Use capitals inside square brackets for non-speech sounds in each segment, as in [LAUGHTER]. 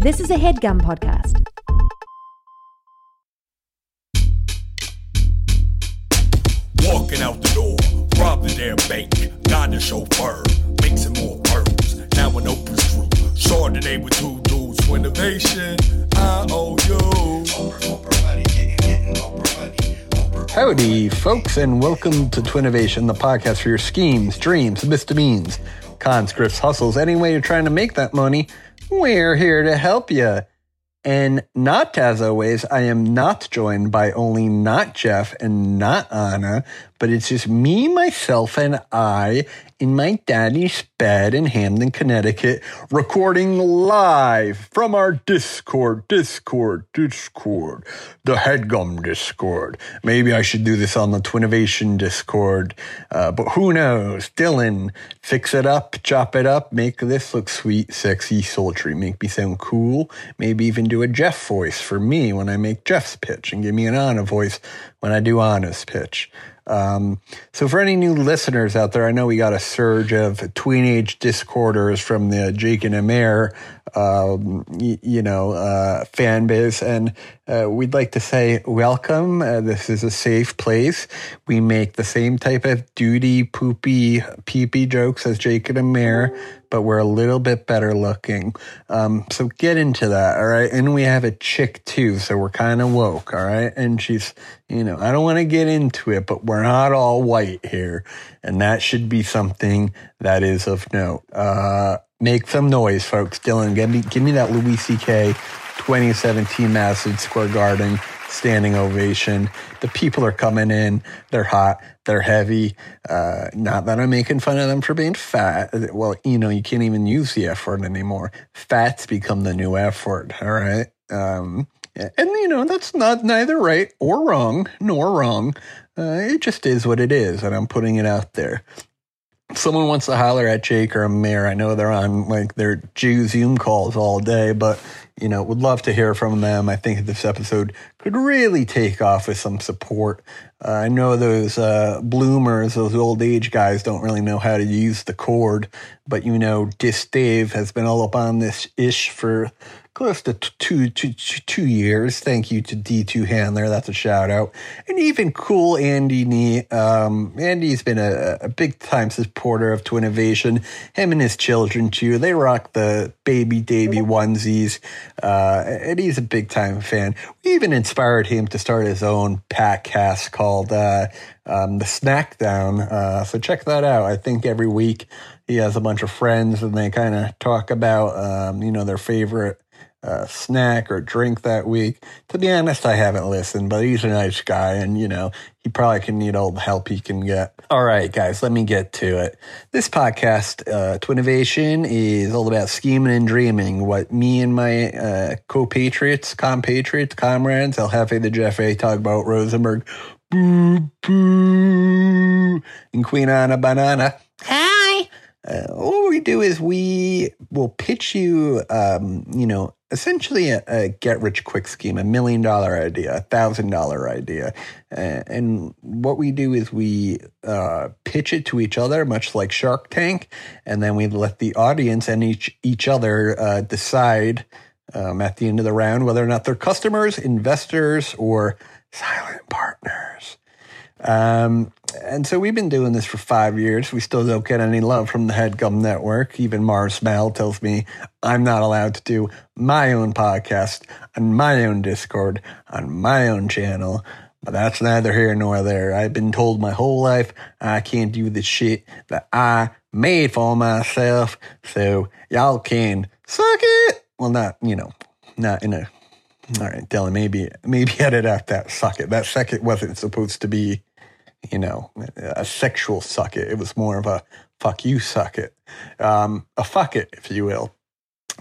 This is a headgum podcast. Walking out the door, robbed the damn bank, got the chauffeur, mixing more pearls. Now an open screw, Chardonnay with two dudes, Twinnovation, I owe you. Howdy, folks, and welcome to Twinnovation, the podcast for your schemes, dreams, misdemeans, conscripts, hustles, any way you're trying to make that money. We're here to help you. And not as always, I am not joined by only not Jeff and not Anna, but it's just me, myself, and I in my daddy's bed in Hamden, Connecticut, recording live from our Discord, Discord, Discord, the Headgum Discord. Maybe I should do this on the Twinnovation Discord, uh, but who knows? Dylan, fix it up, chop it up, make this look sweet, sexy, sultry, make me sound cool. Maybe even do a Jeff voice for me when I make Jeff's pitch, and give me an Anna voice when I do Anna's pitch. Um, so for any new listeners out there, I know we got a surge of teenage discorders from the Jake and Amir, um, y- you know, uh, fan base, and uh, we'd like to say welcome. Uh, this is a safe place. We make the same type of duty, poopy, peepee jokes as Jake and Amir, but we're a little bit better looking. Um, so get into that, all right? And we have a chick too, so we're kind of woke, all right? And she's, you know, I don't want to get into it, but we're not all white here, and that should be something that is of note. Uh, make some noise, folks. Dylan, give me, give me that Louis C.K. 2017 Madison Square Garden standing ovation. The people are coming in. They're hot. They're heavy. Uh, not that I'm making fun of them for being fat. Well, you know, you can't even use the F word anymore. Fat's become the new F word. All right. Um, and you know, that's not neither right or wrong, nor wrong. Uh, it just is what it is. And I'm putting it out there someone wants to holler at Jake or Amir, I know they're on like their Jew Zoom calls all day, but you know, would love to hear from them. I think this episode could really take off with some support. Uh, I know those uh, bloomers, those old age guys, don't really know how to use the cord, but you know, Dis Dave has been all up on this ish for close to two, two, two years. Thank you to D2 Handler. That's a shout out. And even cool Andy Nee. Um, Andy's been a, a big time supporter of Twinnovation. Him and his children too. They rock the baby Davy onesies. Uh, and he's a big time fan. We even inspired him to start his own podcast called, uh, um, the Snackdown. Uh, so check that out. I think every week he has a bunch of friends and they kind of talk about, um, you know, their favorite uh, snack or drink that week. To be honest, I haven't listened, but he's a nice guy and, you know, he probably can need all the help he can get. All right, guys, let me get to it. This podcast, uh, Twinnovation, is all about scheming and dreaming. What me and my uh, co-patriots, compatriots, comrades, El Jefe the Jeff A, talk about Rosenberg, boo, boo, and Queen Anna Banana. Hi. Uh, what we do is we will pitch you, um, you know, essentially a, a, get rich quick scheme, a million dollar idea, a thousand dollar idea. And what we do is we uh, pitch it to each other, much like Shark Tank, and then we let the audience and each each other uh, decide um, at the end of the round whether or not they're customers, investors, or silent partners. Um, and so we've been doing this for five years. We still don't get any love from the Headgum Network. Even Mars Mal tells me I'm not allowed to do my own podcast on my own Discord on my own channel. But that's neither here nor there. I've been told my whole life I can't do the shit that I made for myself. So y'all can suck it. Well, not, you know, not in a all right, Dylan, maybe maybe [LAUGHS] edit out that suck it. That second wasn't supposed to be, you know, a sexual suck it. It was more of a fuck you suck it. Um, a fuck it, if you will.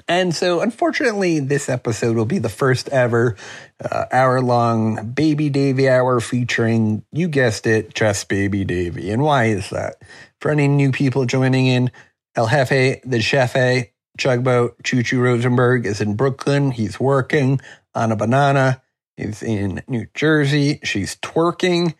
And so, unfortunately, this episode will be the first ever uh, hour long Baby Davy hour featuring, you guessed it, just Baby Davy. And why is that? For any new people joining in, El Jefe, the Chefe, Chugboat, Choo Choo Rosenberg is in Brooklyn. He's working on a banana. He's in New Jersey. She's twerking.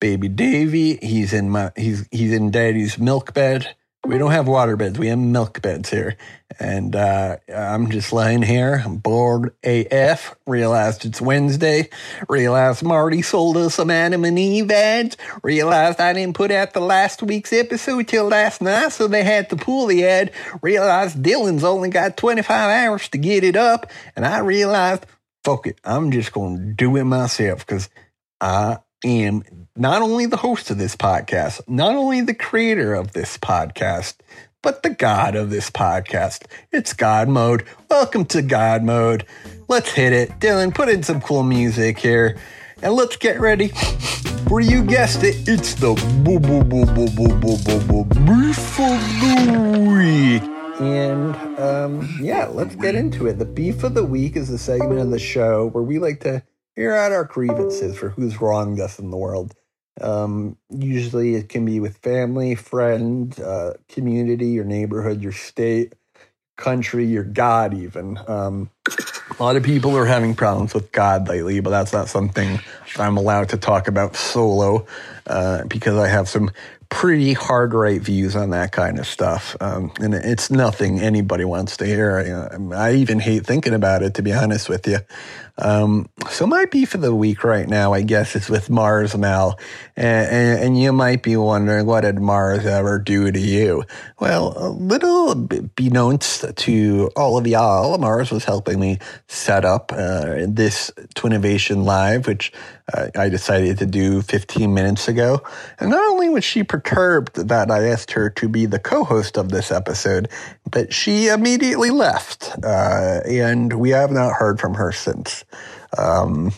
Baby Davy, he's in my he's he's in Daddy's milk bed. We don't have water beds. We have milk beds here. And uh, I'm just lying here. I'm bored AF. Realized it's Wednesday. Realized Marty sold us some Adam and Eve ads. Realized I didn't put out the last week's episode till last night, so they had to pull the ad. Realized Dylan's only got 25 hours to get it up. And I realized, fuck it, I'm just going to do it myself because I am not only the host of this podcast, not only the creator of this podcast, but the God of this podcast. It's God Mode. Welcome to God Mode. Let's hit it. Dylan, put in some cool music here. And let's get ready. [LAUGHS] For you guessed it, it's the boo boo boo boo boo boo boo boo beef of the week. And um, yeah, let's get into it. The beef of the week is a segment of the show where we like to air out our grievances for who's wronged us in the world. Um, usually it can be with family, friend, uh, community, your neighborhood, your state, country, your God, even. Um, a lot of people are having problems with God lately, but that's not something I'm allowed to talk about solo uh, because I have some pretty hard right views on that kind of stuff. Um, and it's nothing anybody wants to hear. I, I, even hate thinking about it, to be honest with you. Um, so my beef of the week right now, I guess, is with Mars Mel. And, and, and, you might be wondering, what did Mars ever do to you? Well, a little beknownst to all of y'all, Mars was helping me set up uh, this Twinnovation Live, which uh, I decided to do 15 minutes ago. And not only was she perturbed that I asked her to be the co-host of this episode, but she immediately left. Uh, and we have not heard from her since. Um,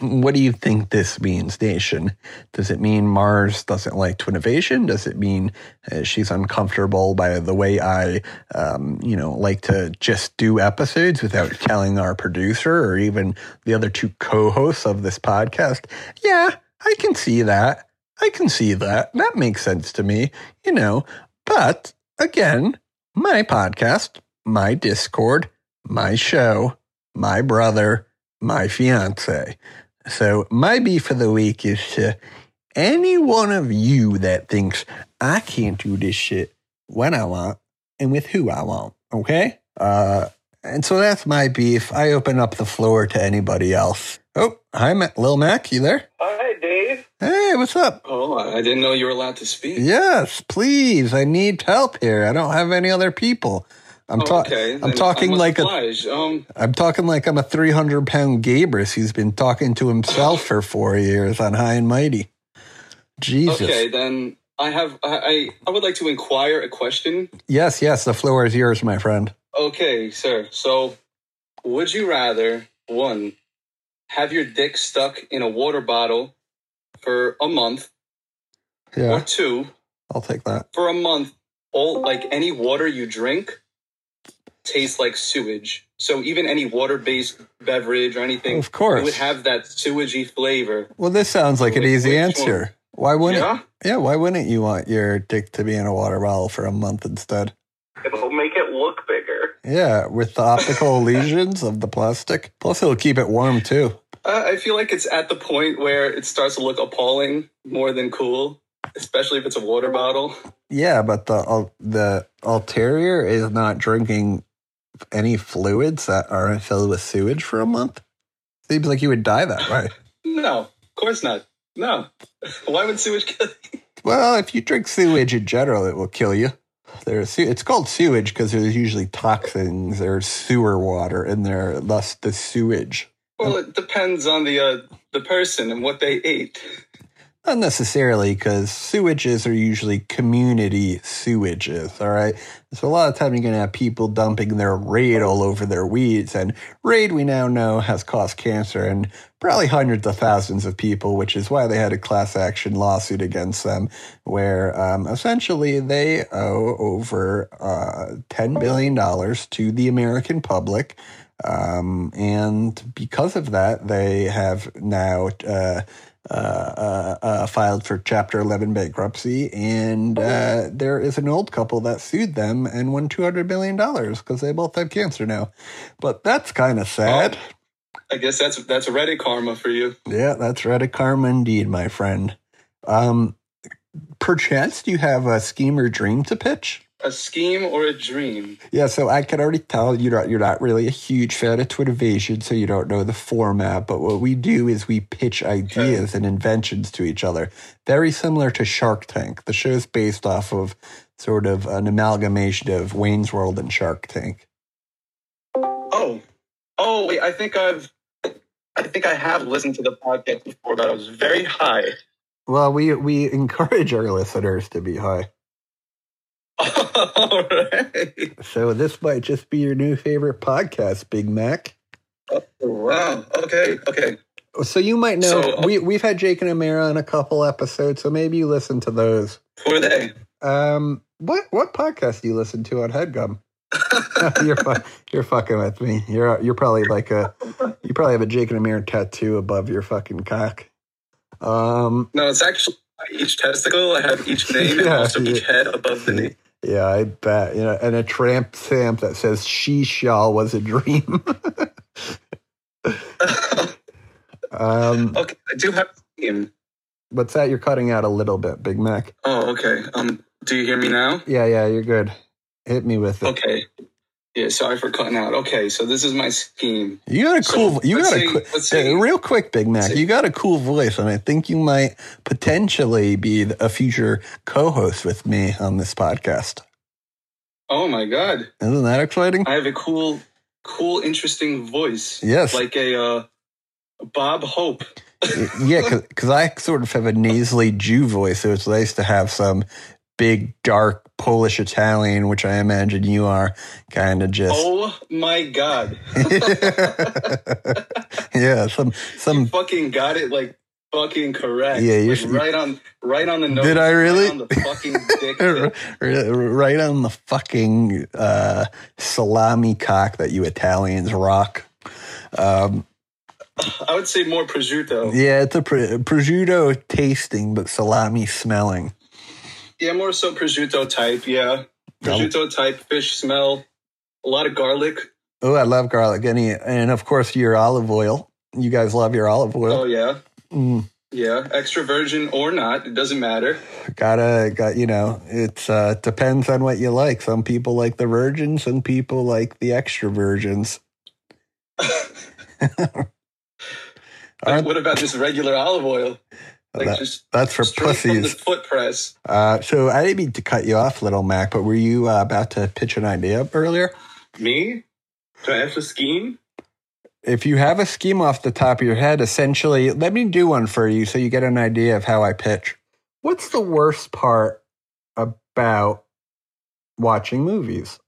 what do you think this means, Nation? Does it mean Mars doesn't like Twinnovation? Does it mean uh, she's uncomfortable by the way I, um, you know, like to just do episodes without telling our producer or even the other two co-hosts of this podcast? Yeah, I can see that. I can see that. That makes sense to me, you know. But again, my podcast, my Discord, my show, my brother, my fiance. So my beef for the week is to any one of you that thinks I can't do this shit when I want and with who I want. Okay? Uh, and so that's my beef. I open up the floor to anybody else. Oh, hi, Lil Mac. You there? Hi, Dave. Hey, what's up? Oh, I didn't know you were allowed to speak. Yes, please. I need help here. I don't have any other people. I'm, ta- okay, I'm talking I'm like oblige. a. Um, I'm talking like I'm a 300 pound Gabrus. He's been talking to himself for four years on High and Mighty. Jesus. okay, then I have I, I I would like to inquire a question. Yes, yes. The floor is yours, my friend. Okay, sir. So, would you rather one have your dick stuck in a water bottle for a month, Yeah. or two I'll take that. for a month? All like any water you drink tastes like sewage. So even any water-based beverage or anything, Of course. it would have that sewagey flavor. Well, this sounds like an easy which answer. Why wouldn't? Yeah? Yeah, why wouldn't you want your dick to be in a water bottle for a month instead? It'll make it look bigger. Yeah, with the optical [LAUGHS] lesions of the plastic. Plus, it'll keep it warm too. Uh, I feel like it's at the point where it starts to look appalling more than cool, especially if it's a water bottle. Yeah, but the ul- the ulterior is not drinking any fluids that aren't filled with sewage for a month. Seems like you would die that way. [LAUGHS] No, of course not. No. Why would sewage kill you? well, if you drink sewage in general, it will kill you. There's it's called sewage because there's usually toxins or sewer water in there, thus the sewage. Well, it depends on the uh, the person and what they ate. Not necessarily, because sewages are usually community sewages, all right? So a lot of time you're going to have people dumping their raid all over their weeds, and raid we now know has caused cancer and probably hundreds of thousands of people, which is why they had a class action lawsuit against them, where um, essentially they owe over uh, $10 billion to the American public. Um, and because of that, they have now uh, uh, uh, uh, filed for Chapter 11 bankruptcy. And uh, there is an old couple that sued them and won $200 million because they both have cancer now. But that's kind of sad. I guess that's that's Reddit karma for you. Yeah, that's Reddit karma indeed, my friend. Um, perchance do you have a scheme or dream to pitch? A scheme or a dream? Yeah, so I can already tell you're not you're not really a huge fan of Twinnovation, so you don't know the format. But what we do is we pitch ideas and inventions to each other, very similar to Shark Tank. The show's based off of sort of an amalgamation of Wayne's World and Shark Tank. Oh, oh, wait, I think I've, I think I have listened to the podcast before, but I was very high. Well, we we encourage our listeners to be high. [LAUGHS] All right. So this might just be your new favorite podcast, Big Mac. Oh, wow. Okay. Okay. So you might know So- we we've had Jake and Amira on a couple episodes, so maybe you listen to those. Who are they? Um, what what podcast do you listen to on Headgum? [LAUGHS] you're fu- you're fucking with me. You're you're probably like a you probably have a Jake and Amir tattoo above your fucking cock. Um, No, it's actually each testicle. I have each name and [LAUGHS] also yeah. each head above the knee. yeah, I bet. You know, and a tramp stamp that says "She shall was a dream." [LAUGHS] um, okay, I do have a what's that? You're cutting out a little bit, Big Mac. Oh, okay. Um, do you hear me now? Yeah, yeah, you're good. Hit me with it. Okay. Yeah, sorry for cutting out. Okay, so this is my scheme. You got a So, cool. you got see- a qu- uh, real quick, Big Mac. You got a cool voice, and I think you might potentially be a future co-host with me on this podcast. Oh my god, Isn't that exciting? I have a cool, cool, interesting voice. Yes. like a uh, Bob Hope. yeah, because I sort of have a nasally Jew voice, so it's nice to have some big, dark Polish Italian, which I imagine you are, kind of just. Oh my god, [LAUGHS] yeah, some some. fucking got it like fucking correct. Yeah, you're- Like, right on, right on the nose. Did I really? Right on the fucking dick. [LAUGHS] right on the fucking uh, salami cock that you Italians rock. Um, I would say more prosciutto. yeah, it's a pr- prosciutto tasting, but salami smelling. Yeah, more so prosciutto type. Yeah, prosciutto type. Fish smell. A lot of garlic. Oh, I love garlic. Any, and of course, your olive oil. You guys love your olive oil. Oh yeah, Mm, yeah. Extra virgin or not, it doesn't matter. gotta, got you know, it's uh, depends on what you like. Some people like the virgins, some people like the extra virgins. [LAUGHS] [LAUGHS] Like, what about just regular olive oil? Like that- just that's for straight from the pussies. foot press. Uh, so I didn't mean to cut you off, little Mac, but were you uh, about to pitch an idea earlier? Me? Do I have to scheme? If you have a scheme off the top of your head, essentially, let me do one for you so you get an idea of how I pitch. What's the worst part about watching movies?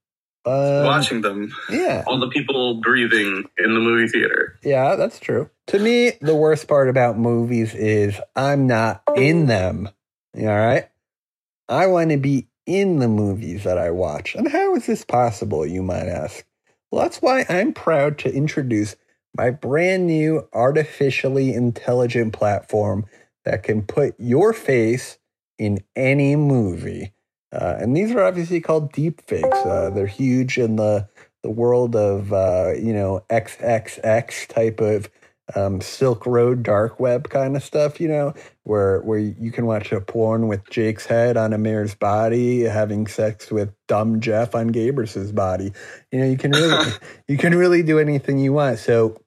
Um, Watching them. Yeah. All the people breathing in the movie theater. Yeah, that's true. To me, the worst part about movies is I'm not in them. All right? I want to be in the movies that I watch. And how is this possible, you might ask? Well, that's why I'm proud to introduce my brand new artificially intelligent platform that can put your face in any movie. Uh, and these are obviously called deepfakes. Uh, they're huge in the the world of uh, you know XXX type of um, Silk Road dark web kind of stuff. You know, where where you can watch a porn with Jake's head on Amir's body, having sex with dumb Jeff on Gabrus's body. You know, you can really [LAUGHS] you can really do anything you want. So.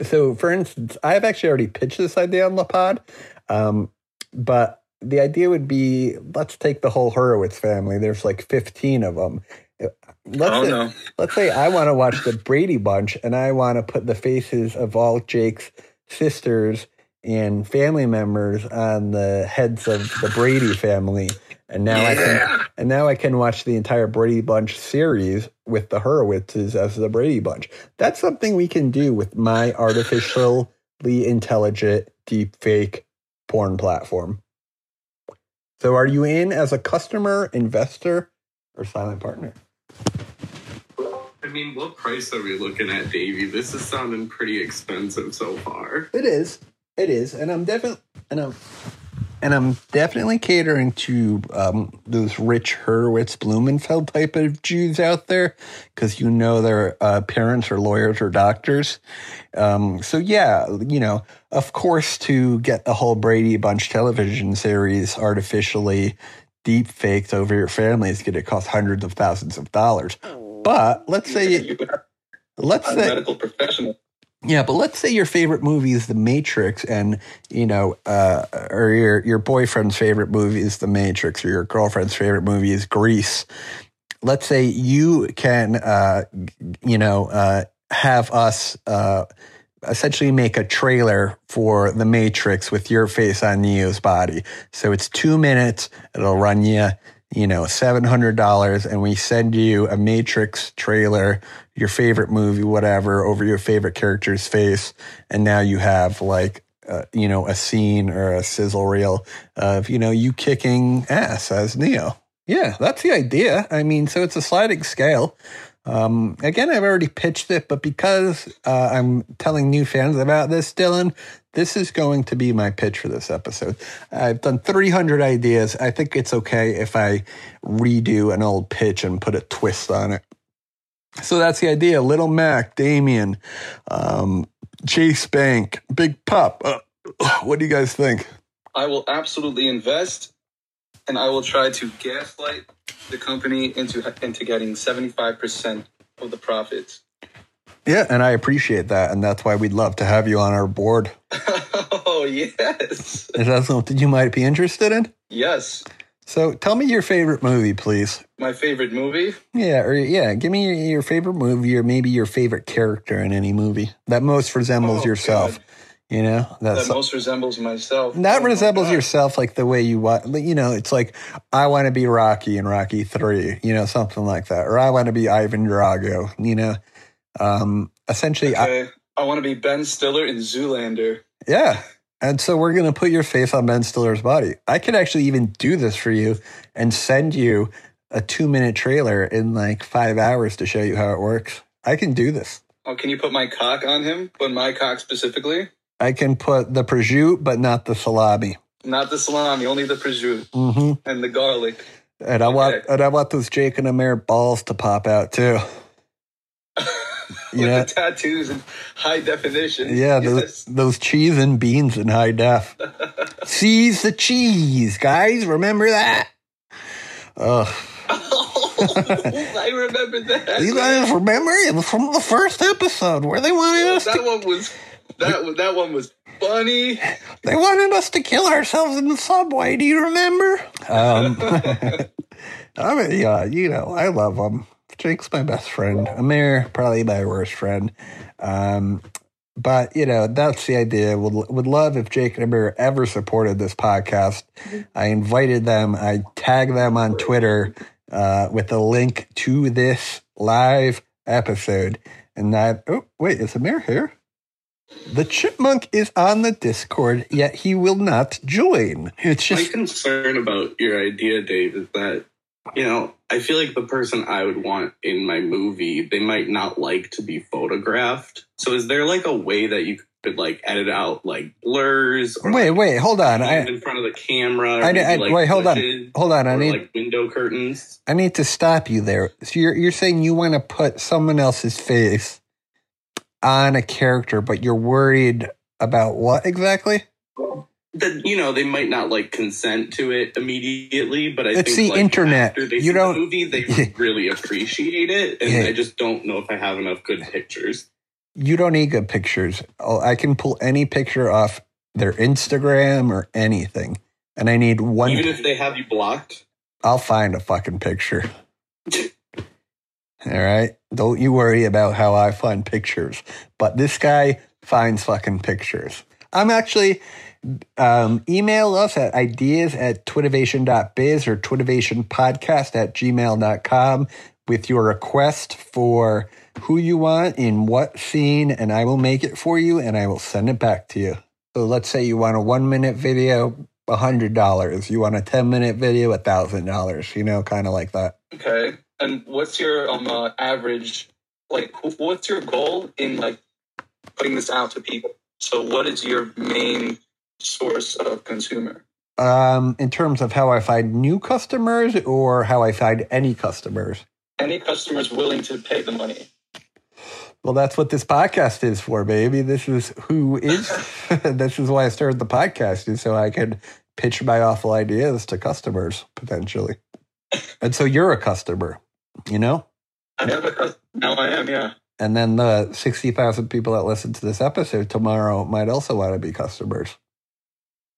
So, for instance, I've actually already pitched this idea on the pod, um, but the idea would be let's take the whole Hurwitz family. There's like 15 of them. Let's oh say, no. let's say I want to watch the Brady Bunch and I want to put the faces of all Jake's sisters and family members on the heads of the Brady family. And now I can and now I can watch the entire Brady Bunch series with the Hurwitzes as the Brady Bunch. That's something we can do with my artificially intelligent deep fake porn platform. So are you in as a customer, investor, or silent partner? I mean, what price are we looking at, Davey? This is sounding pretty expensive so far. It is. It is. And I'm definitely and I'm and I'm definitely catering to um, those rich Hurwitz Blumenfeld type of Jews out there because you know their uh, parents are lawyers or doctors. Um, so yeah, you know, of course, to get the whole Brady Bunch television series artificially deep fakes over your family is going to cost hundreds of thousands of dollars. But let's say You let's say medical professional. yeah, but let's say your favorite movie is The Matrix, and you know, uh, or your your boyfriend's favorite movie is The Matrix, or your girlfriend's favorite movie is Grease. Let's say you can, uh, you know, uh, have us uh, essentially make a trailer for The Matrix with your face on Neo's body. So it's two minutes. It'll run you, you know, seven hundred dollars, and we send you a Matrix trailer, your favorite movie, whatever, over your favorite character's face, and now you have like. Uh, you know, a scene or a sizzle reel of, you know, you kicking ass as Neo. Yeah, that's the idea. I mean, so it's a sliding scale. Um, again, I've already pitched it, but because uh, I'm telling new fans about this, Dylan, this is going to be my pitch for this episode. I've done 300 ideas. I think it's okay if I redo an old pitch and put a twist on it. So that's the idea. Little Mac, Damien, um, Chase Bank, Big Pop. Uh, [SIGHS] what do you guys think? I will absolutely invest, and I will try to gaslight the company into into getting seventy five percent of the profits. Yeah, and I appreciate that, and that's why we'd love to have you on our board. [LAUGHS] oh yes, Is that something you might be interested in? yes. So, tell me your favorite movie, please. My favorite movie. Yeah, or yeah, give me your, your favorite movie, or maybe your favorite character in any movie that most resembles Oh, yourself. God. You know, that's that most resembles myself. That Oh, resembles yourself like the way you want. You know, it's like I want to be Rocky in Rocky Three. You know, something like that, or I want to be Ivan Drago. You know, um, essentially, I, Okay. I want to be Ben Stiller in Zoolander. yeah. And so we're gonna put your face on Ben Stiller's body. I could actually even do this for you and send you a two minute trailer in like five hours to show you how it works. I can do this. Oh, can you put my cock on him? Put my cock specifically, I can put the prosciutto, but not the salami. not the salami, only the prosciutto hmm and the garlic. And I want and I want those Jake and Amir balls to pop out too. [LAUGHS] With Yeah. the tattoos in high definition. Yeah, those, Yes. those cheese and beans in high def. [LAUGHS] Seize the cheese, guys. Remember that? Ugh. [LAUGHS] I remember that. You guys remember? It was from the first episode where they wanted us that to one was that one- that one was funny. they wanted us to kill ourselves in the subway. Do you remember? Um, [LAUGHS] I mean, yeah, you know, I love them. Jake's my best friend. Amir, probably my worst friend. Um, but you know, that's the idea. Would would love if Jake and Amir ever supported this podcast. I invited them. I tagged them on Twitter uh, with a link to this live episode. And that oh wait, is Amir here? The chipmunk is on the Discord, yet he will not join. It's just... My concern about your idea, Dave, is that you know I feel like the person I would want in my movie they might not like to be photographed. So is there like a way that you could like edit out like blurs or wait, like, wait, hold on. I'm in front of the camera? I, I like, wait, hold on, hold on. I need like window curtains. I need to stop you there. So you're you're saying you want to put someone else's face on a character, but you're worried about what exactly? That you know they might not like consent to it immediately, but I It's think the like, internet. After they You see don't- the movie, they [LAUGHS] really appreciate it, and Yeah. I just don't know if I have enough good pictures. You don't need good pictures. Oh, I can pull any picture off their Instagram or anything, and I need one. Even if they have you blocked, I'll find a fucking picture. [LAUGHS] All right. Don't you worry about how I find pictures. But this guy finds fucking pictures. I'm actually um, email us at ideas at twinnovation.biz or twinnovationpodcast at gmail.com with your request for who you want in what scene, and I will make it for you and I will send it back to you. So let's say you want a one minute video, $100. You want a 10 minute video, $1,000, you know, kind of like that. Okay. And what's your um uh, average? Like, what's your goal in like putting this out to people? So, what is your main source of consumer? um, in terms of how I find new customers or how I find any customers? Any customers willing to pay the money? Well, that's what this podcast is for, baby. This is who is. [LAUGHS] this is why I started the podcast, is so I could pitch my awful ideas to customers potentially. and so you're a customer, you know. I am a customer. Now I am, yeah. And then the sixty thousand people that listen to this episode tomorrow might also want to be customers.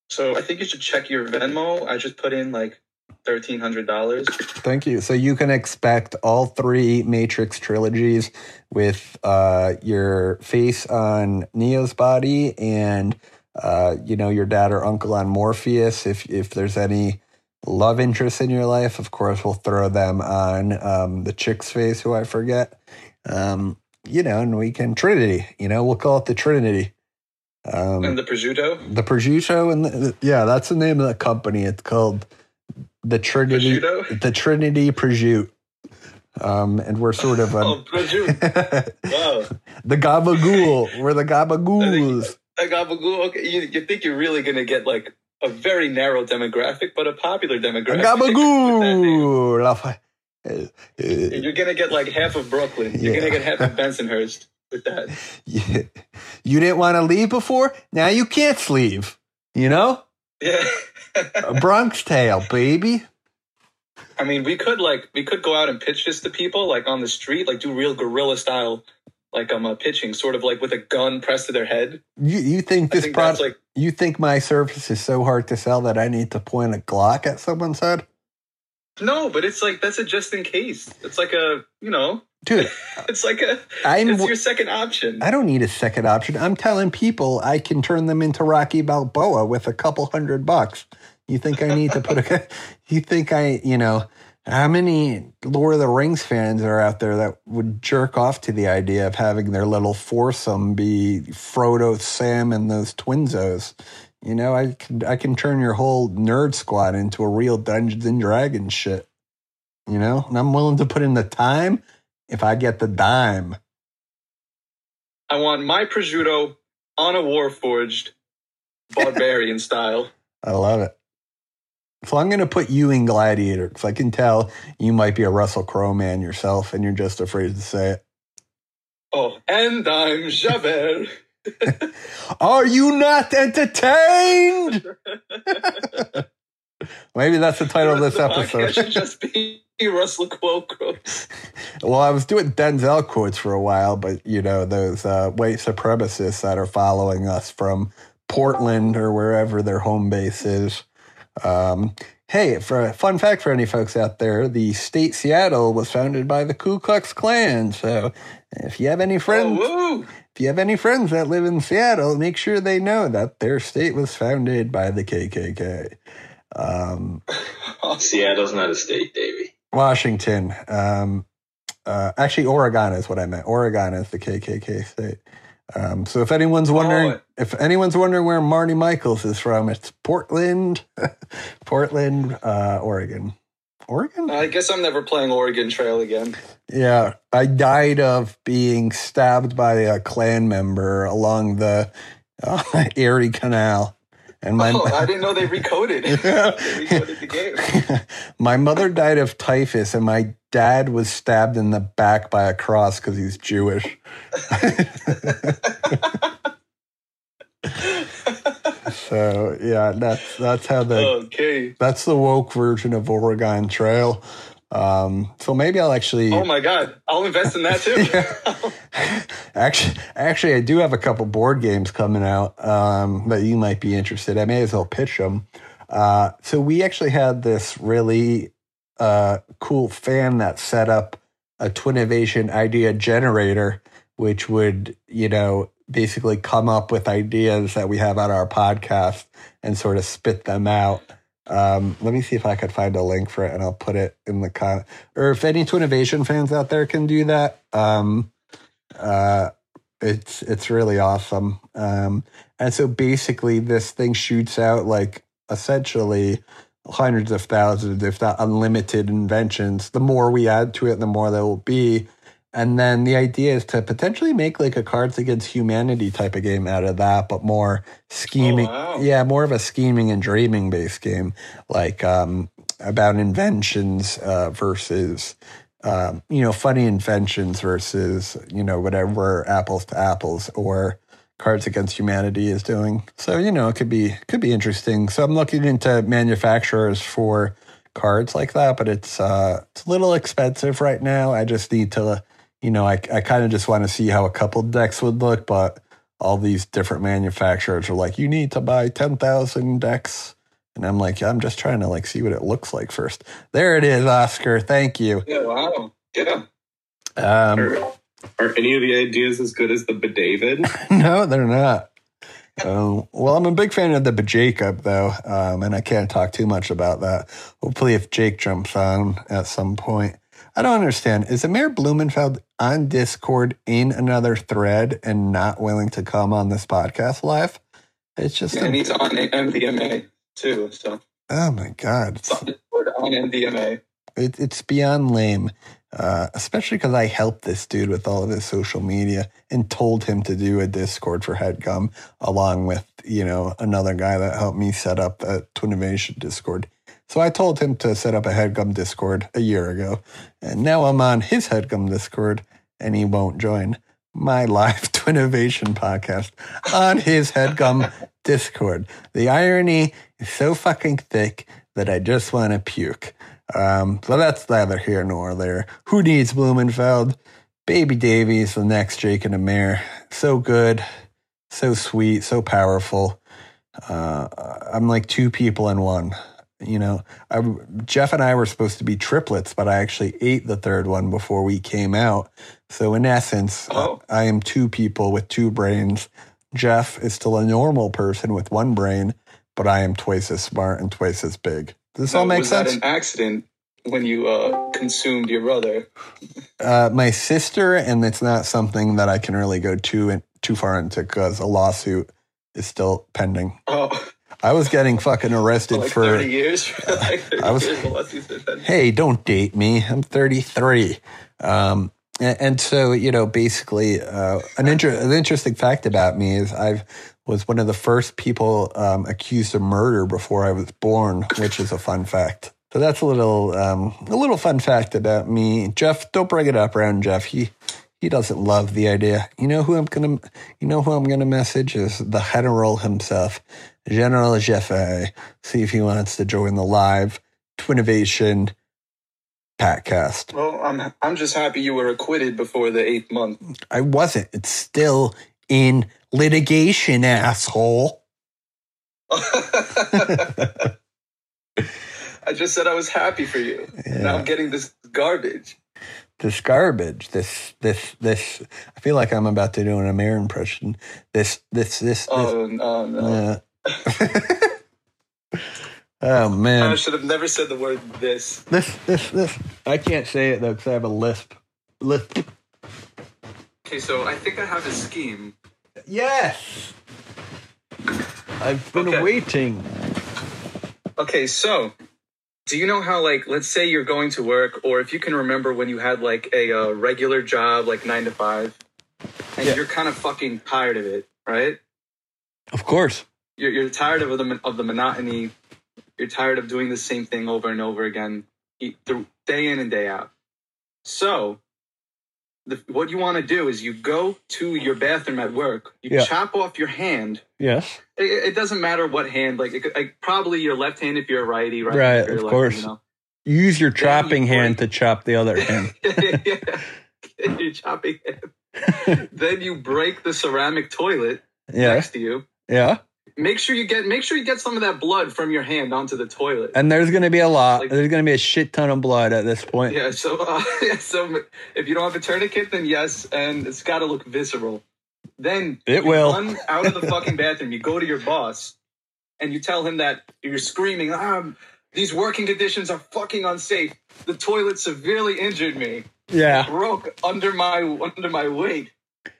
So I think you should check your Venmo. I just put in like thirteen hundred dollars. Thank you. So you can expect all three Matrix trilogies with uh, your face on Neo's body and uh, you know your dad or uncle on Morpheus. If if there's any love interests in your life, of course we'll throw them on um, the chick's face, who I forget. Um, you know, and we can Trinity. You know, we'll call it the Trinity. Um, And the prosciutto. the prosciutto and the, yeah, that's the name of the company. It's called the Trinity, Prosciutto? the Trinity Prosciutto. Um, and we're sort of [LAUGHS] Oh, a, [LAUGHS] wow. the gabagool. We're the [LAUGHS] gabagools. A gabagool. Okay, you, you think you're really gonna get like a very narrow demographic, but a popular demographic. with that gabagool. La fa- uh, You're gonna get like half of Brooklyn. You're Yeah. gonna get half of [LAUGHS] Bensonhurst with that. yeah. You didn't want to leave before. Now you can't leave. You know, Yeah. a Bronx Tale, baby. I mean, we could like we could go out and pitch this to people like on the street, like do real guerrilla style, like I'm um, uh, pitching, sort of like with a gun pressed to their head. You you think this think product? like you think my service is so hard to sell that I need to point a Glock at someone's head? no, but it's like that's a just in case. It's like a you know, Dude, [LAUGHS] it's like a I'm it's your second option. I don't need a second option. I'm telling people I can turn them into Rocky Balboa with a couple hundred bucks. You think I need to put a? [LAUGHS] You think I? You know how many Lord of the Rings fans are out there that would jerk off to the idea of having their little foursome be Frodo, Sam, and those twinzos? You know, I can I can turn your whole nerd squad into a real Dungeons and Dragons shit. You know, and I'm willing to put in the time if I get the dime. I want my prosciutto on a warforged barbarian [LAUGHS] style. I love it. So I'm going to put you in Gladiator because I can tell you might be a Russell Crowe man yourself, and you're just afraid to say it. Oh, and I'm Javert. [LAUGHS] Are you not entertained? [LAUGHS] Maybe that's the title of this episode. should just be Russell Crowe quotes. [LAUGHS] Well, I was doing Denzel quotes for a while, but you know those uh, white supremacists that are following us from Portland or wherever their home base is. Um, hey, for a fun fact for any folks out there, the state Seattle was founded by the Ku Klux Klan. So, if you have any friends, Oh, if you have any friends that live in Seattle, make sure they know that their state was founded by the KKK. Um, [LAUGHS] Seattle's not a state, Davey. Washington. Um, uh, actually, Oregon is what I meant. Oregon is the KKK state. Um, so if anyone's wondering, Oh. if anyone's wondering where Marty Michaels is from, it's Portland, [LAUGHS] Portland, uh, Oregon. Oregon? I guess I'm never playing Oregon Trail again. Yeah, I died of being stabbed by a Klan member along the uh, [LAUGHS] Erie Canal, and my oh, [LAUGHS] I didn't know they recoded. they recoded the game. my mother died of typhus, and my dad was stabbed in the back by a cross because he's Jewish. [LAUGHS] so yeah, that's that's how the Okay. that's the woke version of Oregon Trail. Um, so maybe I'll actually Oh my god, I'll invest in that too. [LAUGHS] actually actually I do have a couple board games coming out um, that you might be interested. I may as well pitch them. Uh, so we actually had this really uh, cool fan that set up a Twinnovation idea generator, which would you know basically come up with ideas that we have on our podcast and sort of spit them out. Um, let me see if I could find a link for it, and I'll put it in the con. Or if any Twinnovation fans out there can do that, um, uh, it's it's really awesome. Um, and so basically, this thing shoots out like essentially hundreds of thousands, if not unlimited inventions. The more we add to it, the more there will be. and then the idea is to potentially make like a Cards Against Humanity type of game out of that, but more scheming. Oh, wow. Yeah, more of a scheming and dreaming based game, like um, about inventions uh, versus. Um, you know, funny inventions versus, you know, whatever apples to apples or Cards Against Humanity is doing. So, you know, it could be could be interesting. So I'm looking into manufacturers for cards like that, but it's uh it's a little expensive right now. I just need to you know, I I kind of just want to see how a couple decks would look, but all these different manufacturers are like, you need to buy 10,000 decks. And I'm like, I'm just trying to like see what it looks like first. There it is, Oscar. Thank you. Yeah, wow. Yeah. Um, Are, are any of the ideas as good as the Bedavid? [LAUGHS] no, they're not. Um, well, I'm a big fan of the Jacob though, um, and I can't talk too much about that. Hopefully, if Jake jumps on at some point, I don't understand. Is Amir Blumenfeld on Discord in another thread and not willing to come on this podcast live? It's just, And he's on MDMA too. So oh my god, it's on Discord on MDMA. it, it's beyond lame. Uh, especially because I helped this dude with all of his social media and told him to do a Discord for Headgum, along with you know another guy that helped me set up a Twinnovation Discord. So I told him to set up a Headgum Discord a year ago, and now I'm on his Headgum Discord, and he won't join my live [LAUGHS] Twinnovation podcast on his Headgum [LAUGHS] Discord. The irony is so fucking thick that I just want to puke. Um, so that's neither here nor there. Who needs Blumenfeld? Baby Davies, the next Jake and Amir. So good, so sweet, so powerful. Uh, I'm like two people in one. You know, I, Jeff and I were supposed to be triplets, but I actually ate the third one before we came out. So in essence, Oh. I am two people with two brains. Jeff is still a normal person with one brain, but I am twice as smart and twice as big. Does this all makes make was sense? that an accident when you uh, consumed your brother? [LAUGHS] uh, my sister, and it's not something that I can really go too too far into because a lawsuit is still pending. Oh, I was getting fucking arrested like for. 30 years? [LAUGHS] like 30 [LAUGHS] I was- years unless you said that. Hey, don't date me. I'm 33. Um, and, and so you know, basically, uh, an inter- an interesting fact about me is I've was one of the first people um, accused of murder before I was born, which is a fun fact. So that's a little um, a little fun fact about me. Jeff, don't bring it up around Jeff. He he doesn't love the idea. You know who I'm gonna you know who I'm gonna message is the general himself, General Jeffe. See if he wants to join the live Twinnovation podcast. Well, I'm I'm just happy you were acquitted before the eighth month. I wasn't. It's still in litigation, asshole. [LAUGHS] I just said I was happy for you. Now I'm getting this garbage. This garbage. This this this. I feel like I'm about to do an Amir impression. This this this. this Oh no, no. uh, [LAUGHS] oh man! I should have never said the word this. This this this. I can't say it though because I have a lisp. Lisp. Okay, so I think I have a scheme. Yes. I've been Okay. waiting. Okay, so do you know how like let's say you're going to work or if you can remember when you had like a uh, regular job like 9 to 5 and Yeah. you're kind of fucking tired of it, right? Of course. You're you're tired of the of the monotony. You're tired of doing the same thing over and over again through day in and day out. So the, what you want to do is you go to your bathroom at work, you Yeah. chop off your hand Yes. it, it doesn't matter what hand. Like, it, like probably your left hand if you're a righty, right? Right, of lefty, course. You know? Use your Then you chopping hand to chop the other [LAUGHS] hand. yeah. You're chopping hand. [LAUGHS] then you break the ceramic toilet Yeah. next to you. Yeah. Make sure you get make sure you get some of that blood from your hand onto the toilet. And there's going to be a lot. Like- there's going to be a shit ton of blood at this point. yeah, so uh, [LAUGHS] yeah, so if you don't have a tourniquet, then yes, and it's got to look visceral. Then It you will. run out of the [LAUGHS] fucking bathroom. You go to your boss, and you tell him that you're screaming, "Ah, these working conditions are fucking unsafe. The toilet severely injured me, Yeah. broke under my under my weight."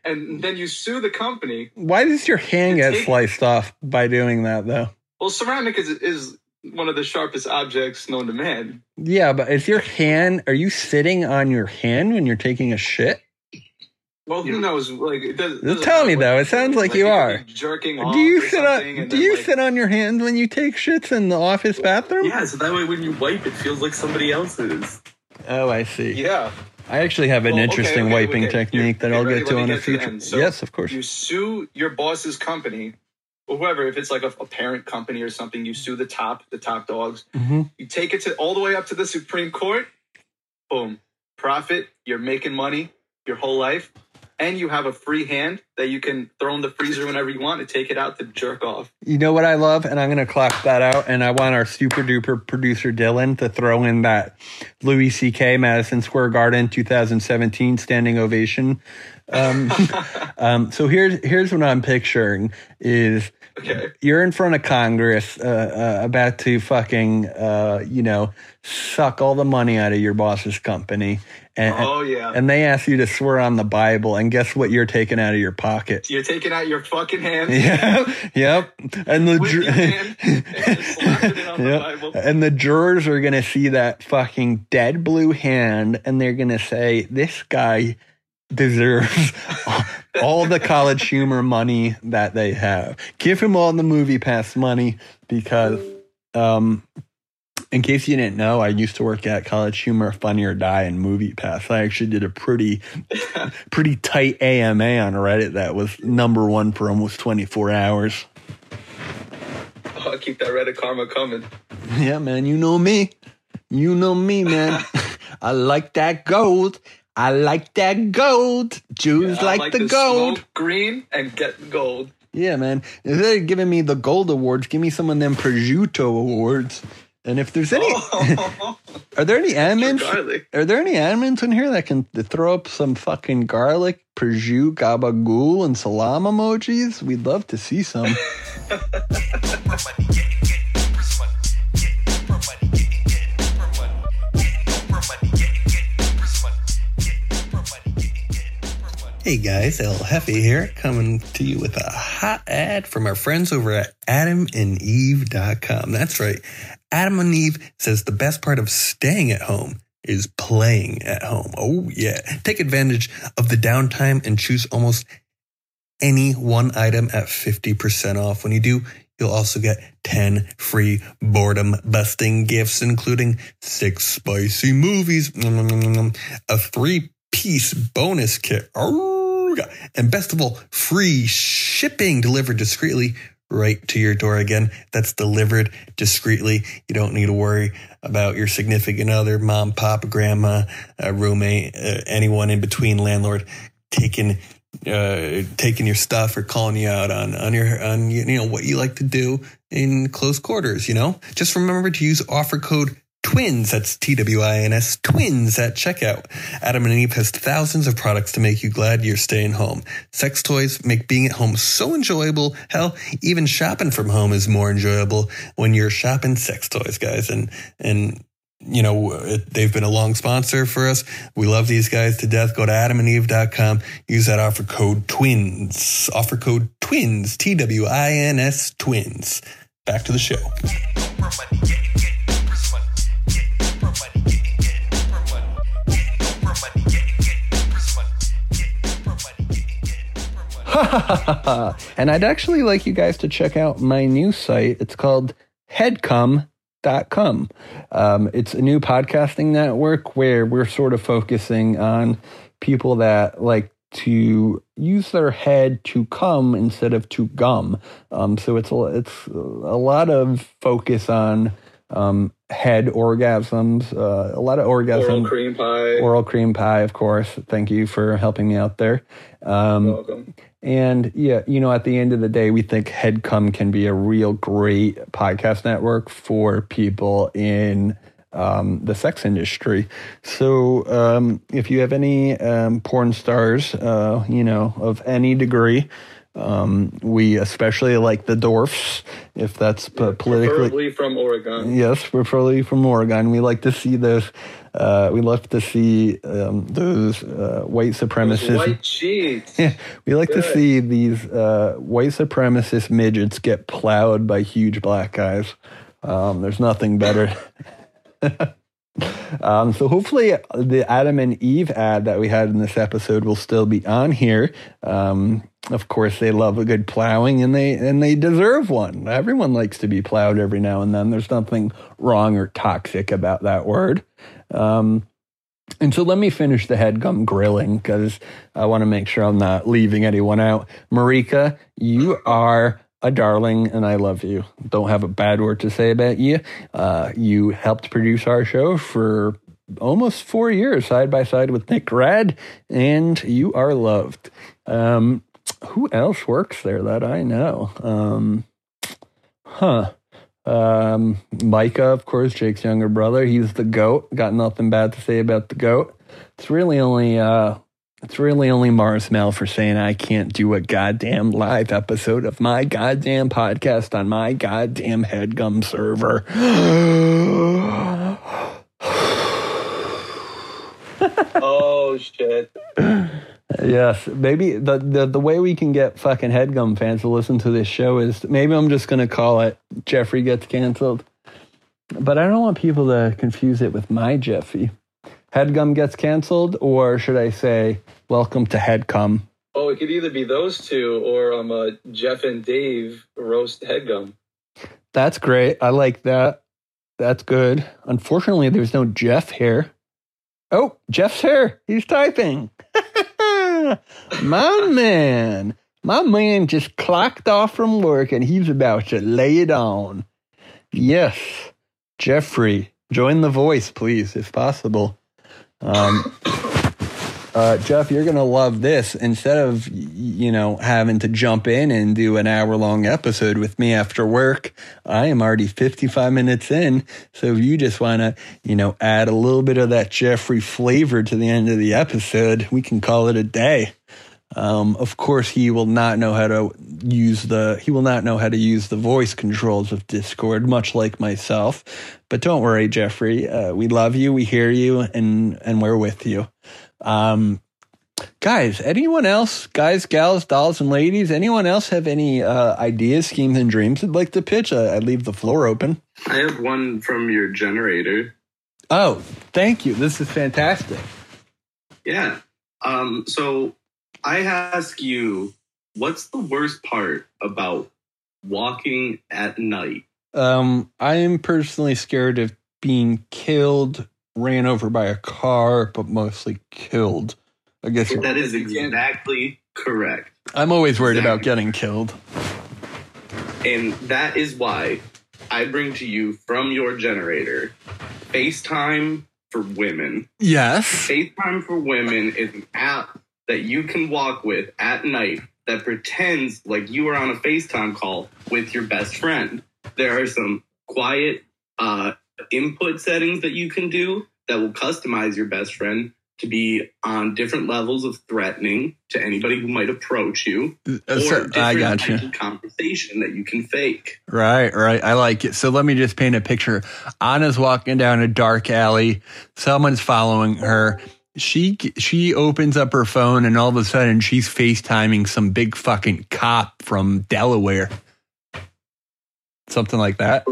And then you sue the company. Why does your hand get take- sliced off by doing that, though? Well, ceramic is is one of the sharpest objects known to man. Yeah, but is your hand? Are you sitting on your hand when you're taking a shit? Well, who knows? Like, it does, doesn't Tell me though. It sounds like, you are. jerking off. Do you or sit something, on? Do then, you like, sit on your hands when you take shits in the office bathroom? Yeah, so that way when you wipe, it feels like somebody else's. Oh, I see. Yeah. I actually have an okay, interesting okay, wiping okay. technique that I'll get to in a get to the future. So, yes, of course. You sue your boss's company, or whoever. If it's like a, a parent company or something, you sue the top, the top dogs. hmm You take it to all the way up to the Supreme Court. Boom, profit. You're making money your whole life, and you have a free hand that you can throw in the freezer whenever you want and take it out to jerk off. You know what I love, and I'm gonna clap that out. And I want our super duper producer Dylan to throw in that Louis C.K. Madison Square Garden 2017 standing ovation. Um, [LAUGHS] um, so here's here's what I'm picturing is Okay. you're in front of Congress, uh, uh, about to fucking, uh, you know, suck all the money out of your boss's company, and Oh yeah. and they ask you to swear on the Bible, and guess what? You're taking out of your pocket. You're taking out your fucking hand. Yeah. [LAUGHS] yep. And the ju- and just [LAUGHS] slapping it on the Yep. And the jurors are gonna see that fucking dead blue hand, and they're gonna say, "This guy deserves [LAUGHS] all the college humor money that they have. Give him all the movie pass money because." Um, in case you didn't know, I used to work at College Humor, Funny or Die, and Movie Pass. I actually did a pretty, [LAUGHS] pretty tight AMA on Reddit that was number one for almost 24 hours. Oh, i keep that Reddit karma coming. Yeah, man, you know me. You know me, man. [LAUGHS] [LAUGHS] I like that gold. I like that gold. Jews I like, the to gold. green and get gold. Yeah, man. Instead of giving me the gold awards, give me some of them prosciutto awards. And if there's any, Oh, [LAUGHS] are there any admins? garlic. Are there any admins in here that can throw up some fucking garlic, prosciutto, gabagool, and salam emojis? We'd love to see some. [LAUGHS] Hey guys, El Jefe here, coming to you with a hot ad from our friends over at adamandeve.com. That's right. Adam and Eve says the best part of staying at home is playing at home. Oh, yeah. Take advantage of the downtime and choose almost any one item at 50% off. When you do, you'll also get 10 free boredom busting gifts, including six spicy movies, mm, mm, mm, a three piece bonus kit, oh, and best of all, free shipping delivered discreetly right to your door again. That's delivered discreetly. You don't need to worry about your significant other, mom, pop, grandma, uh, roommate, uh, anyone in between, landlord taking uh, taking your stuff or calling you out on on your on you know what you like to do in close quarters. You know, just remember to use offer code twins. That's T W I N S twins at checkout. Adam and Eve has thousands of products to make you glad you're staying home. Sex toys make being at home so enjoyable. Hell, even shopping from home is more enjoyable when you're shopping sex toys, guys. And and you know, they've been a long sponsor for us. We love these guys to death. Go to adamandeve.com. Use that offer code TWINS. Offer code TWINS. T W I N S twins. Back to the show. [LAUGHS] and I'd actually like you guys to check out my new site. It's called headcum.com. Um, it's a new podcasting network where we're sort of focusing on people that like to use their head to come instead of to gum. Um, so it's a, it's a lot of focus on um, head orgasms, uh, a lot of orgasm, Oral cream pie. oral cream pie, of course. Thank you for helping me out there. Um, Welcome. and yeah, you know, at the end of the day, we think HeadCum can be a real great podcast network for people in um, the sex industry. So um, if you have any um, porn stars, uh, you know, of any degree, um, we especially like the dwarfs, if that's politically. Preferably from Oregon. Yes, preferably from Oregon. We like to see those. Uh, we love to see um, those uh, white Those supremacists. White sheets. [LAUGHS] Yeah, we like to see these uh, white supremacist midgets get plowed by huge black guys. Um, there's nothing better. [LAUGHS] um, so hopefully the Adam and Eve ad that we had in this episode will still be on here. Um, of course, they love a good plowing, and they and they deserve one. Everyone likes to be plowed every now and then. There's nothing wrong or toxic about that word. Um, and so let me finish the headgum grilling because I want to make sure I'm not leaving anyone out. Marika, you are a darling and I love you. Don't have a bad word to say about you. Uh, you helped produce our show for almost four years side by side with Nick Rad, and you are loved. Um, who else works there that I know? Um, huh. Um, Micah, of course, Jake's younger brother. He's the goat. Got nothing bad to say about the goat. It's really only uh, it's really only Mars Mel for saying I can't do a goddamn live episode of my goddamn podcast on my goddamn headgum server. [SIGHS] oh shit. Yes, maybe the, the the way we can get fucking headgum fans to listen to this show is maybe I'm just gonna call it Jeffrey gets canceled, but I don't want people to confuse it with my Jeffy. Headgum gets canceled, or should I say, welcome to Headgum? Oh, it could either be those two or um, uh, Jeff and Dave roast headgum. That's great. I like that. That's good. Unfortunately, there's no Jeff here. Oh, Jeff's here. He's typing. [LAUGHS] my man. My man just clocked off from work and he's about to lay it on. Yes, Jeffrey, join the voice, please, if possible. Um, uh, Jeff, you're going to love this. Instead of, you know, having to jump in and do an hour long episode with me after work, I am already 55 minutes in. So if you just want to, you know, add a little bit of that Jeffrey flavor to the end of the episode, we can call it a day. Um, of course, he will not know how to use the he will not know how to use the voice controls of Discord, much like myself. But don't worry, Jeffrey. Uh, we love you, we hear you, and and we're with you. Um, guys, anyone else, guys, gals, dolls, and ladies, anyone else have any uh, ideas, schemes, and dreams they'd like to pitch? I, I leave the floor open. I have one from your generator. Oh, thank you. This is fantastic. Yeah. Um, so I ask you, what's the worst part about walking at night? Um, I am personally scared of being killed, ran over by a car, but mostly killed. I guess That is exactly correct. I'm always worried about getting killed. And that is why I bring to you from your generator FaceTime for women. Yes. FaceTime for women is an app that you can walk with at night that pretends like you are on a FaceTime call with your best friend. There are some quiet uh, input settings that you can do that will customize your best friend to be on different levels of threatening to anybody who might approach you, Uh, or so- different I got you. of conversation that you can fake. Right, right. I like it. So let me just paint a picture. Anna's walking down a dark alley. Someone's following her. She she opens up her phone and all of a sudden she's FaceTiming some big fucking cop from Delaware. Something like that.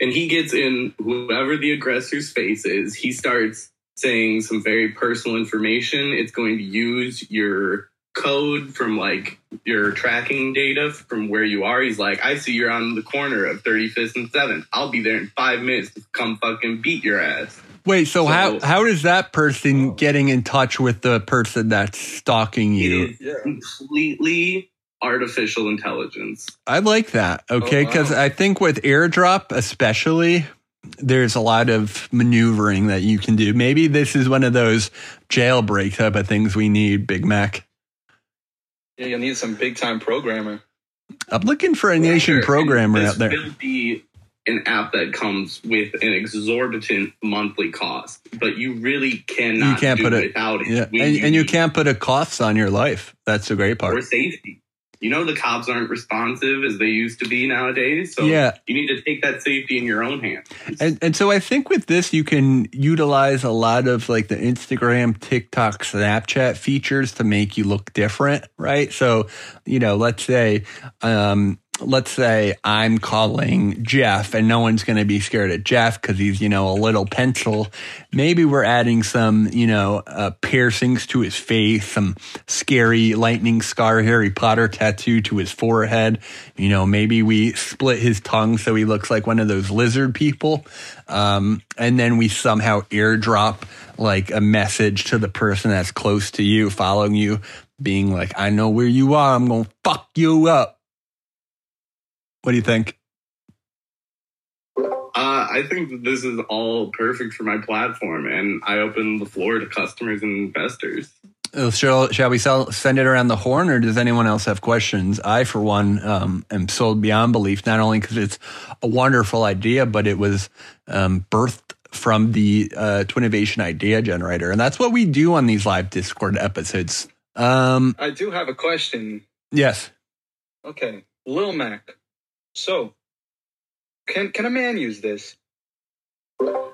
And he gets in whoever the aggressor's face is. He starts saying some very personal information. It's going to use your code from like your tracking data from where you are. He's like, I see you're on the corner of 35th and 7th. I'll be there in five minutes to come fucking beat your ass. Wait, so, So- how how does that person oh. getting in touch with the person that's stalking you? It is completely artificial intelligence. I like that. Okay, Oh, wow. because I think with airdrop, especially, there's a lot of maneuvering that you can do. Maybe this is one of those jailbreak type of things we need, Big Mac. Yeah, you'll need some big time programmer. I'm looking for a nation programmer out there. Will be an app that comes with an exorbitant monthly cost, but you really cannot You can't do put it- without it. Yeah, and, and you can't put a cost on your life. That's the great part. or safety. You know the cops aren't responsive as they used to be nowadays, so Yeah. you need to take that safety in your own hands. And and so I think with this you can utilize a lot of like the Instagram, TikTok, Snapchat features to make you look different, right? So, you know, let's say um let's say I'm calling Jeff and no one's going to be scared at Jeff because he's, you know, a little pencil. Maybe we're adding some, you know, uh, piercings to his face, some scary lightning scar Harry Potter tattoo to his forehead. You know, maybe we split his tongue so he looks like one of those lizard people. Um, and then we somehow airdrop like a message to the person that's close to you, following you, being like, I know where you are. I'm going to fuck you up. What do you think? Uh, I think that this is all perfect for my platform, and I open the floor to customers and investors. Uh, Shall, shall we sell, send it around the horn, or does anyone else have questions? I, for one, um, am sold beyond belief, not only because it's a wonderful idea, but it was um, birthed from the uh, Twinnovation Idea Generator. And that's what we do on these live Discord episodes. Um, I do have a question. yes. Okay, Lil Mac. So, can can a man use this?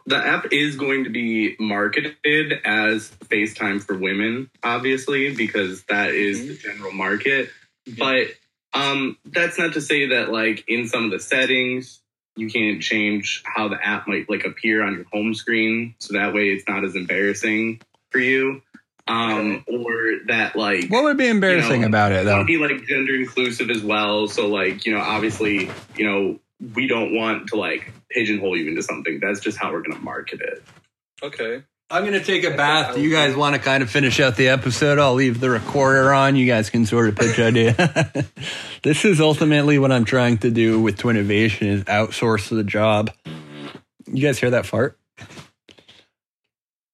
The app is going to be marketed as FaceTime for women, obviously, because that is the general market. But um, that's not to say that, like, in some of the settings, you can't change how the app might like appear on your home screen, so that way it's not as embarrassing for you. Um, or that like What would be embarrassing know, about it, though? be like gender inclusive as well. So like, you know, obviously, you know, we don't want to like pigeonhole you into something. That's just how we're gonna market it. Okay. I'm going to take a bath. You guys want to kind of finish out the episode? I'll leave the recorder on. You guys can sort of pitch [LAUGHS] idea. [LAUGHS] this is ultimately what I'm trying to do with Twinnovation is outsource the job. You guys hear that fart?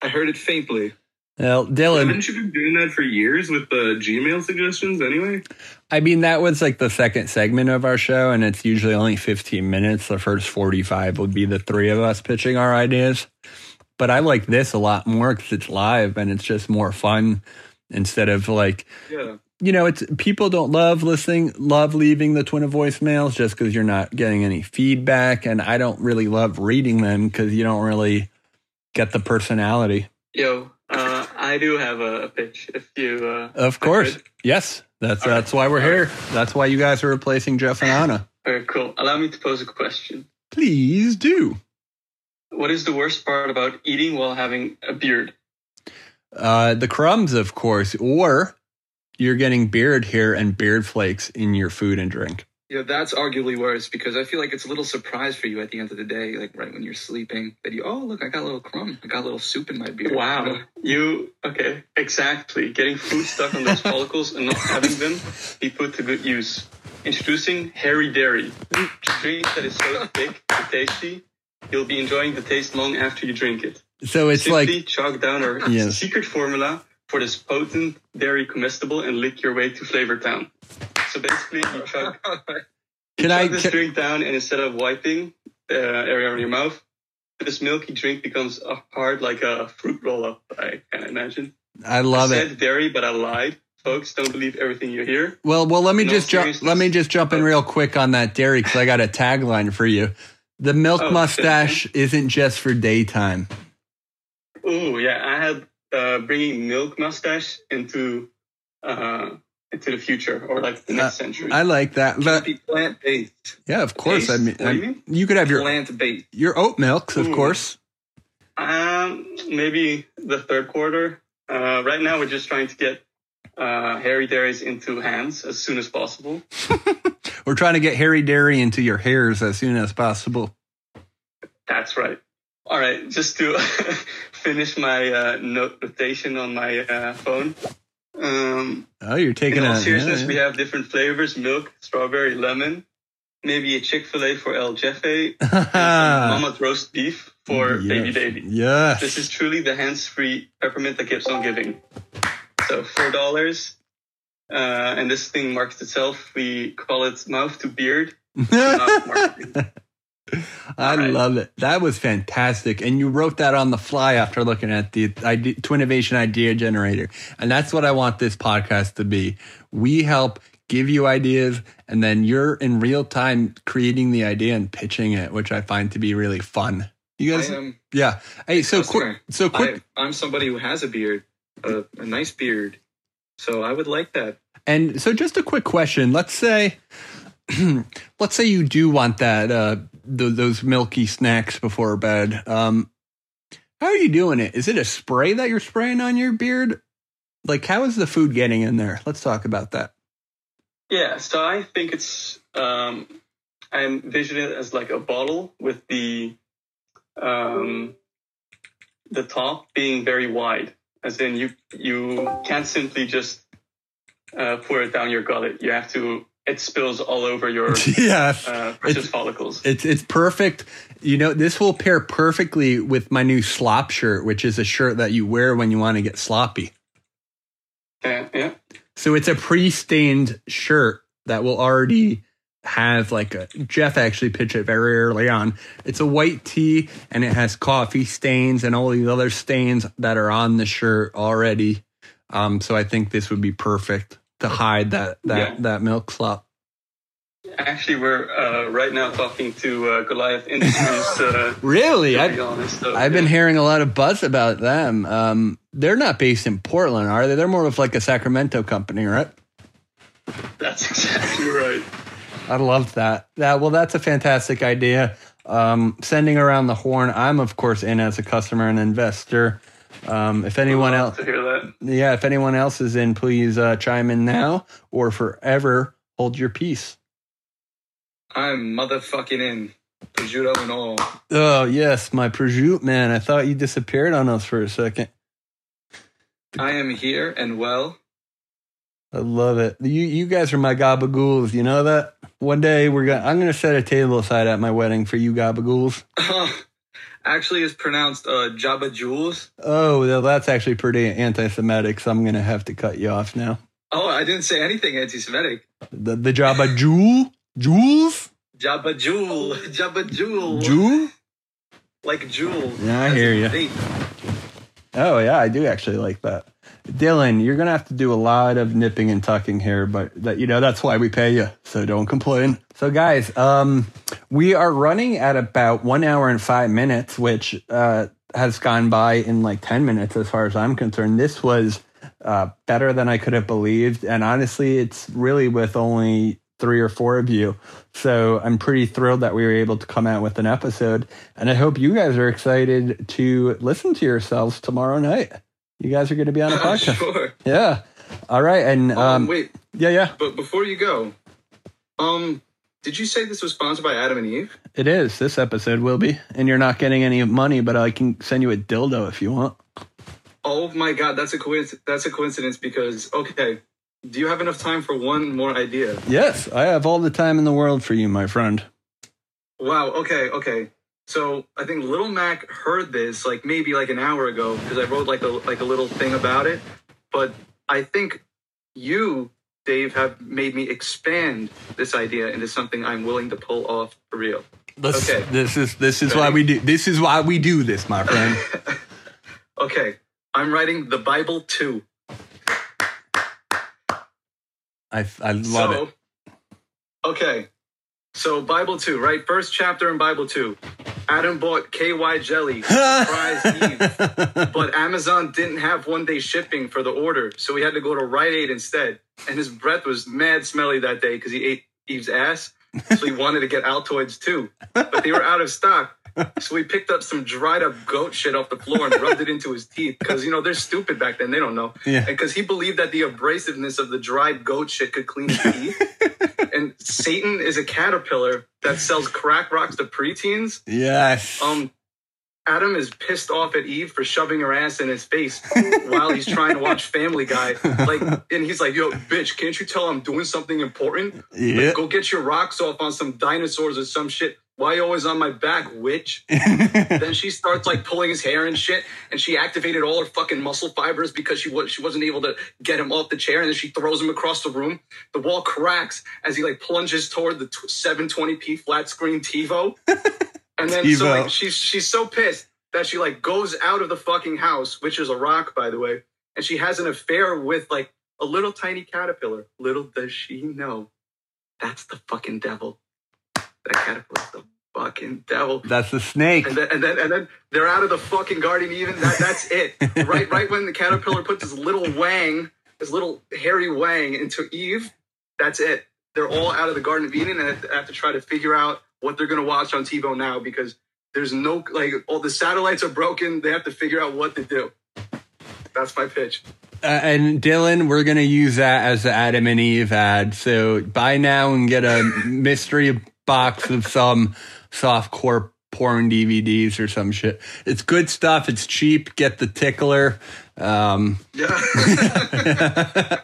I heard it faintly. Well, Dylan, Haven't you been doing that for years with the Gmail suggestions anyway? I mean, that was like the second segment of our show, and it's usually only 15 minutes. The first 45 would be the three of us pitching our ideas. But I like this a lot more because it's live and it's just more fun instead of like, Yeah. you know, it's people don't love listening, love leaving the twin of voicemails just because you're not getting any feedback. And I don't really love reading them because you don't really get the personality. Yo, I do have a pitch. If you, uh, Of course. Yes. That's All right. that's why we're here. That's why you guys are replacing Jeff and Anna. Very cool. Allow me to pose a question. Please do. What is the worst part about eating while having a beard? Uh, the crumbs, of course, or you're getting beard hair and beard flakes in your food and drink. Yeah, that's arguably worse because I feel like it's a little surprise for you at the end of the day, like right when you're sleeping, that you, oh, look, I got a little crumb. I got a little soup in my beard. Wow. You, okay, exactly. Getting food stuck on those [LAUGHS] follicles and not having them be put to good use. Introducing Harry Dairy, a drink that is so thick and tasty, you'll be enjoying the taste long after you drink it. So it's Simply like, chalk down our [LAUGHS] Yes. secret formula for this potent dairy comestible and lick your way to Flavor Town. So basically, you [LAUGHS] chug, you Can I- chug this can- drink down, and instead of wiping the area on your mouth, this milky drink becomes uh, hard like a fruit roll up. I can imagine. I love I it. said dairy, but I lied. Folks, don't believe everything you hear. Well, well, let me No just jump. Let me just jump in real quick on that dairy because I got a tagline for you. The milk Oh, mustache isn't just for daytime. Oh yeah, I had uh, bringing milk mustache into uh, into the future or like the next century. I like that. But be plant based? yeah, of course. I mean, What I- you mean? you could have your Plant based. your oat milks, of Ooh. course. Um, maybe the third quarter. Uh, right now, we're just trying to get uh, Harry Dairies into hands as soon as possible. [LAUGHS] We're trying to get hairy dairy into your hairs as soon as possible. That's right. All right, just to [LAUGHS] finish my uh, notation on my uh, phone. Um, Oh, you're taking in all seriousness, yeah, we have different flavors: milk, strawberry, lemon. Maybe a Chick Fil A for El Jefe. [LAUGHS] Mama's roast beef for Baby Yes. Baby. Yes. This is truly the hands-free peppermint that keeps on giving. So four dollars, uh, and this thing markets itself. We call it mouth to beard. mouth [LAUGHS] marketing. I right. love it. That was fantastic. And you wrote that on the fly after looking at the idea, Twinnovation Idea Generator. And that's what I want this podcast to be. We help give you ideas, and then you're in real time creating the idea and pitching it, which I find to be really fun. You guys, am. yeah. Hey, so quick, so quick, I, I'm somebody who has a beard, a, a nice beard. So I would like that. And so, just a quick question. Let's say [CLEARS THROAT] let's say you do want that uh th- those milky snacks before bed. Um how are you doing it? Is it a spray that you're spraying on your beard? Like how is the food getting in there? Let's talk about that. Yeah, so I think it's um, I envision it as like a bottle with the um, the top being very wide, as in you you can't simply just uh, pour it down your gullet. You have to it spills all over your [LAUGHS] yeah. uh, precious It's- follicles. It's it's perfect. You know, this will pair perfectly with my new slop shirt, which is a shirt that you wear when you want to get sloppy. yeah, yeah. So it's a pre-stained shirt that will already have like a Jeff actually pitched it very early on. It's a white tee and it has coffee stains and all these other stains that are on the shirt already. Um, so I think this would be perfect to hide that that Yeah. that milk slop. Actually, we're uh, right now talking to uh, Goliath Industries. Uh, [LAUGHS] Really, to be I, honest, so, I've been hearing a lot of buzz about them. Um, they're not based in Portland, are they? They're more of like a Sacramento company, right? That's [LAUGHS] exactly right. I love that. That well, that's a fantastic idea. Um, sending around the horn. I'm of course in as a customer and investor. Um, if anyone else, to hear that. yeah, if anyone else is in, please uh, chime in now or forever hold your peace. I'm motherfucking in. Prosciutto and all. Oh yes, my prosciutto man. I thought you disappeared on us for a second. I am here and well. I love it. You you guys are my gabagools. You know that. One day we're gonna. I'm gonna set a table aside at my wedding for you gabagools. [LAUGHS] [LAUGHS] Actually, is pronounced uh, Jabba Jules. Oh, well, that's actually pretty anti-Semitic. So I'm gonna have to cut you off now. Oh, I didn't say anything anti-Semitic. The the Jabba Jewel Jules Jabba Jewel. Jabba Jewel. Jewel. Like Jewel. Yeah, I hear you. Oh yeah, I do actually like that. Dylan, you're gonna have to do a lot of nipping and tucking here, but that you know that's why we pay you, so don't complain. So guys, um, we are running at about one hour and five minutes, which uh, has gone by in like ten minutes as far as I'm concerned. This was uh, better than I could have believed, and honestly, it's really with only three or four of you. So I'm pretty thrilled that we were able to come out with an episode, and I hope you guys are excited to listen to yourselves tomorrow night. You guys are going to be on a [LAUGHS] podcast. sure. Yeah. All right. And Um, um, wait, yeah, yeah, but before you go, um, did you say this was sponsored by Adam and Eve? it is. This episode will be, and you're not getting any money, but I can send you a dildo if you want. Oh my god, that's a coincidence. That's a coincidence because okay, do you have enough time for one more idea? Yes, I have all the time in the world for you, my friend. Wow. Okay. Okay. So I think Little Mac heard this like maybe like an hour ago because I wrote like a like a little thing about it. But I think you, Dave, have made me expand this idea into something I'm willing to pull off for real. This, Okay. this is this is why we do this is why we do this, my friend. [LAUGHS] Okay. I'm writing the Bible too. I I love so, it. Okay. So Bible 2, right? First chapter in Bible 2. Adam bought KY jelly. [LAUGHS] Surprise Eve. But Amazon didn't have one day shipping for the order. So he had to go to Rite Aid instead. And his breath was mad smelly that day because he ate Eve's ass. So he wanted to get Altoids too. But they were out of stock. [LAUGHS] So he picked up some dried up goat shit off the floor and rubbed it into his teeth. Because, you know, they're stupid back then. They don't know. Yeah. And because he believed that the abrasiveness of the dried goat shit could clean his teeth. [LAUGHS] and Satan is a caterpillar that sells crack rocks to preteens. yes. Um, Adam is pissed off at Eve for shoving her ass in his face while he's trying to watch Family Guy. Like, and he's like, "Yo, bitch, can't you tell I'm doing something important? yeah. Go get your rocks off on some dinosaurs or some shit. Why you always on my back, witch?" [LAUGHS] then she starts like pulling his hair and shit, and she activated all her fucking muscle fibers because she was she wasn't able to get him off the chair, and then she throws him across the room. The wall cracks as he like plunges toward the t- 720p flat screen TiVo. [LAUGHS] And then so like she's she's so pissed that she like goes out of the fucking house, which is a rock by the way, and she has an affair with like a little tiny caterpillar. Little does she know, that's the fucking devil. That caterpillar's the fucking devil. That's the snake. And then, and then and then they're out of the fucking garden even. That that's it. [LAUGHS] right right when the caterpillar puts his little wang, his little hairy wang into Eve, that's it. they're all out of the Garden of Eden and have to, have to try to figure out what they're going to watch on TiVo now because there's no like all the satellites are broken. They have to figure out what to do. That's my pitch. Uh, and Dylan, we're gonna use that as the Adam and Eve ad. So buy now and get a mystery box of some softcore porn DVDs or some shit. It's good stuff. It's cheap. Get the tickler. Um, Yeah. [LAUGHS]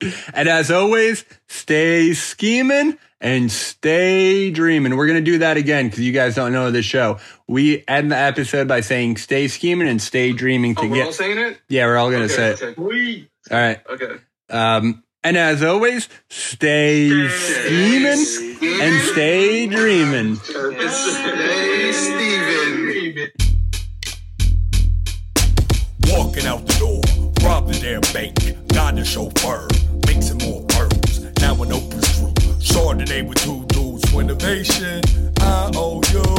[LAUGHS] and as always, stay scheming and stay dreaming. We're gonna do that again because you guys don't know the show. We end the episode by saying "Stay scheming and stay dreaming." To oh, we're get all saying it. yeah, we're all gonna Okay, say it. okay. We. All right. Okay. Um, and as always, stay scheming and stay dreaming. Hey, Steven. Walking out the door, robbed the damn bank, got the chauffeur, mixing more pearls. Now an open screw, Chardonnay with two dudes for innovation. I owe you.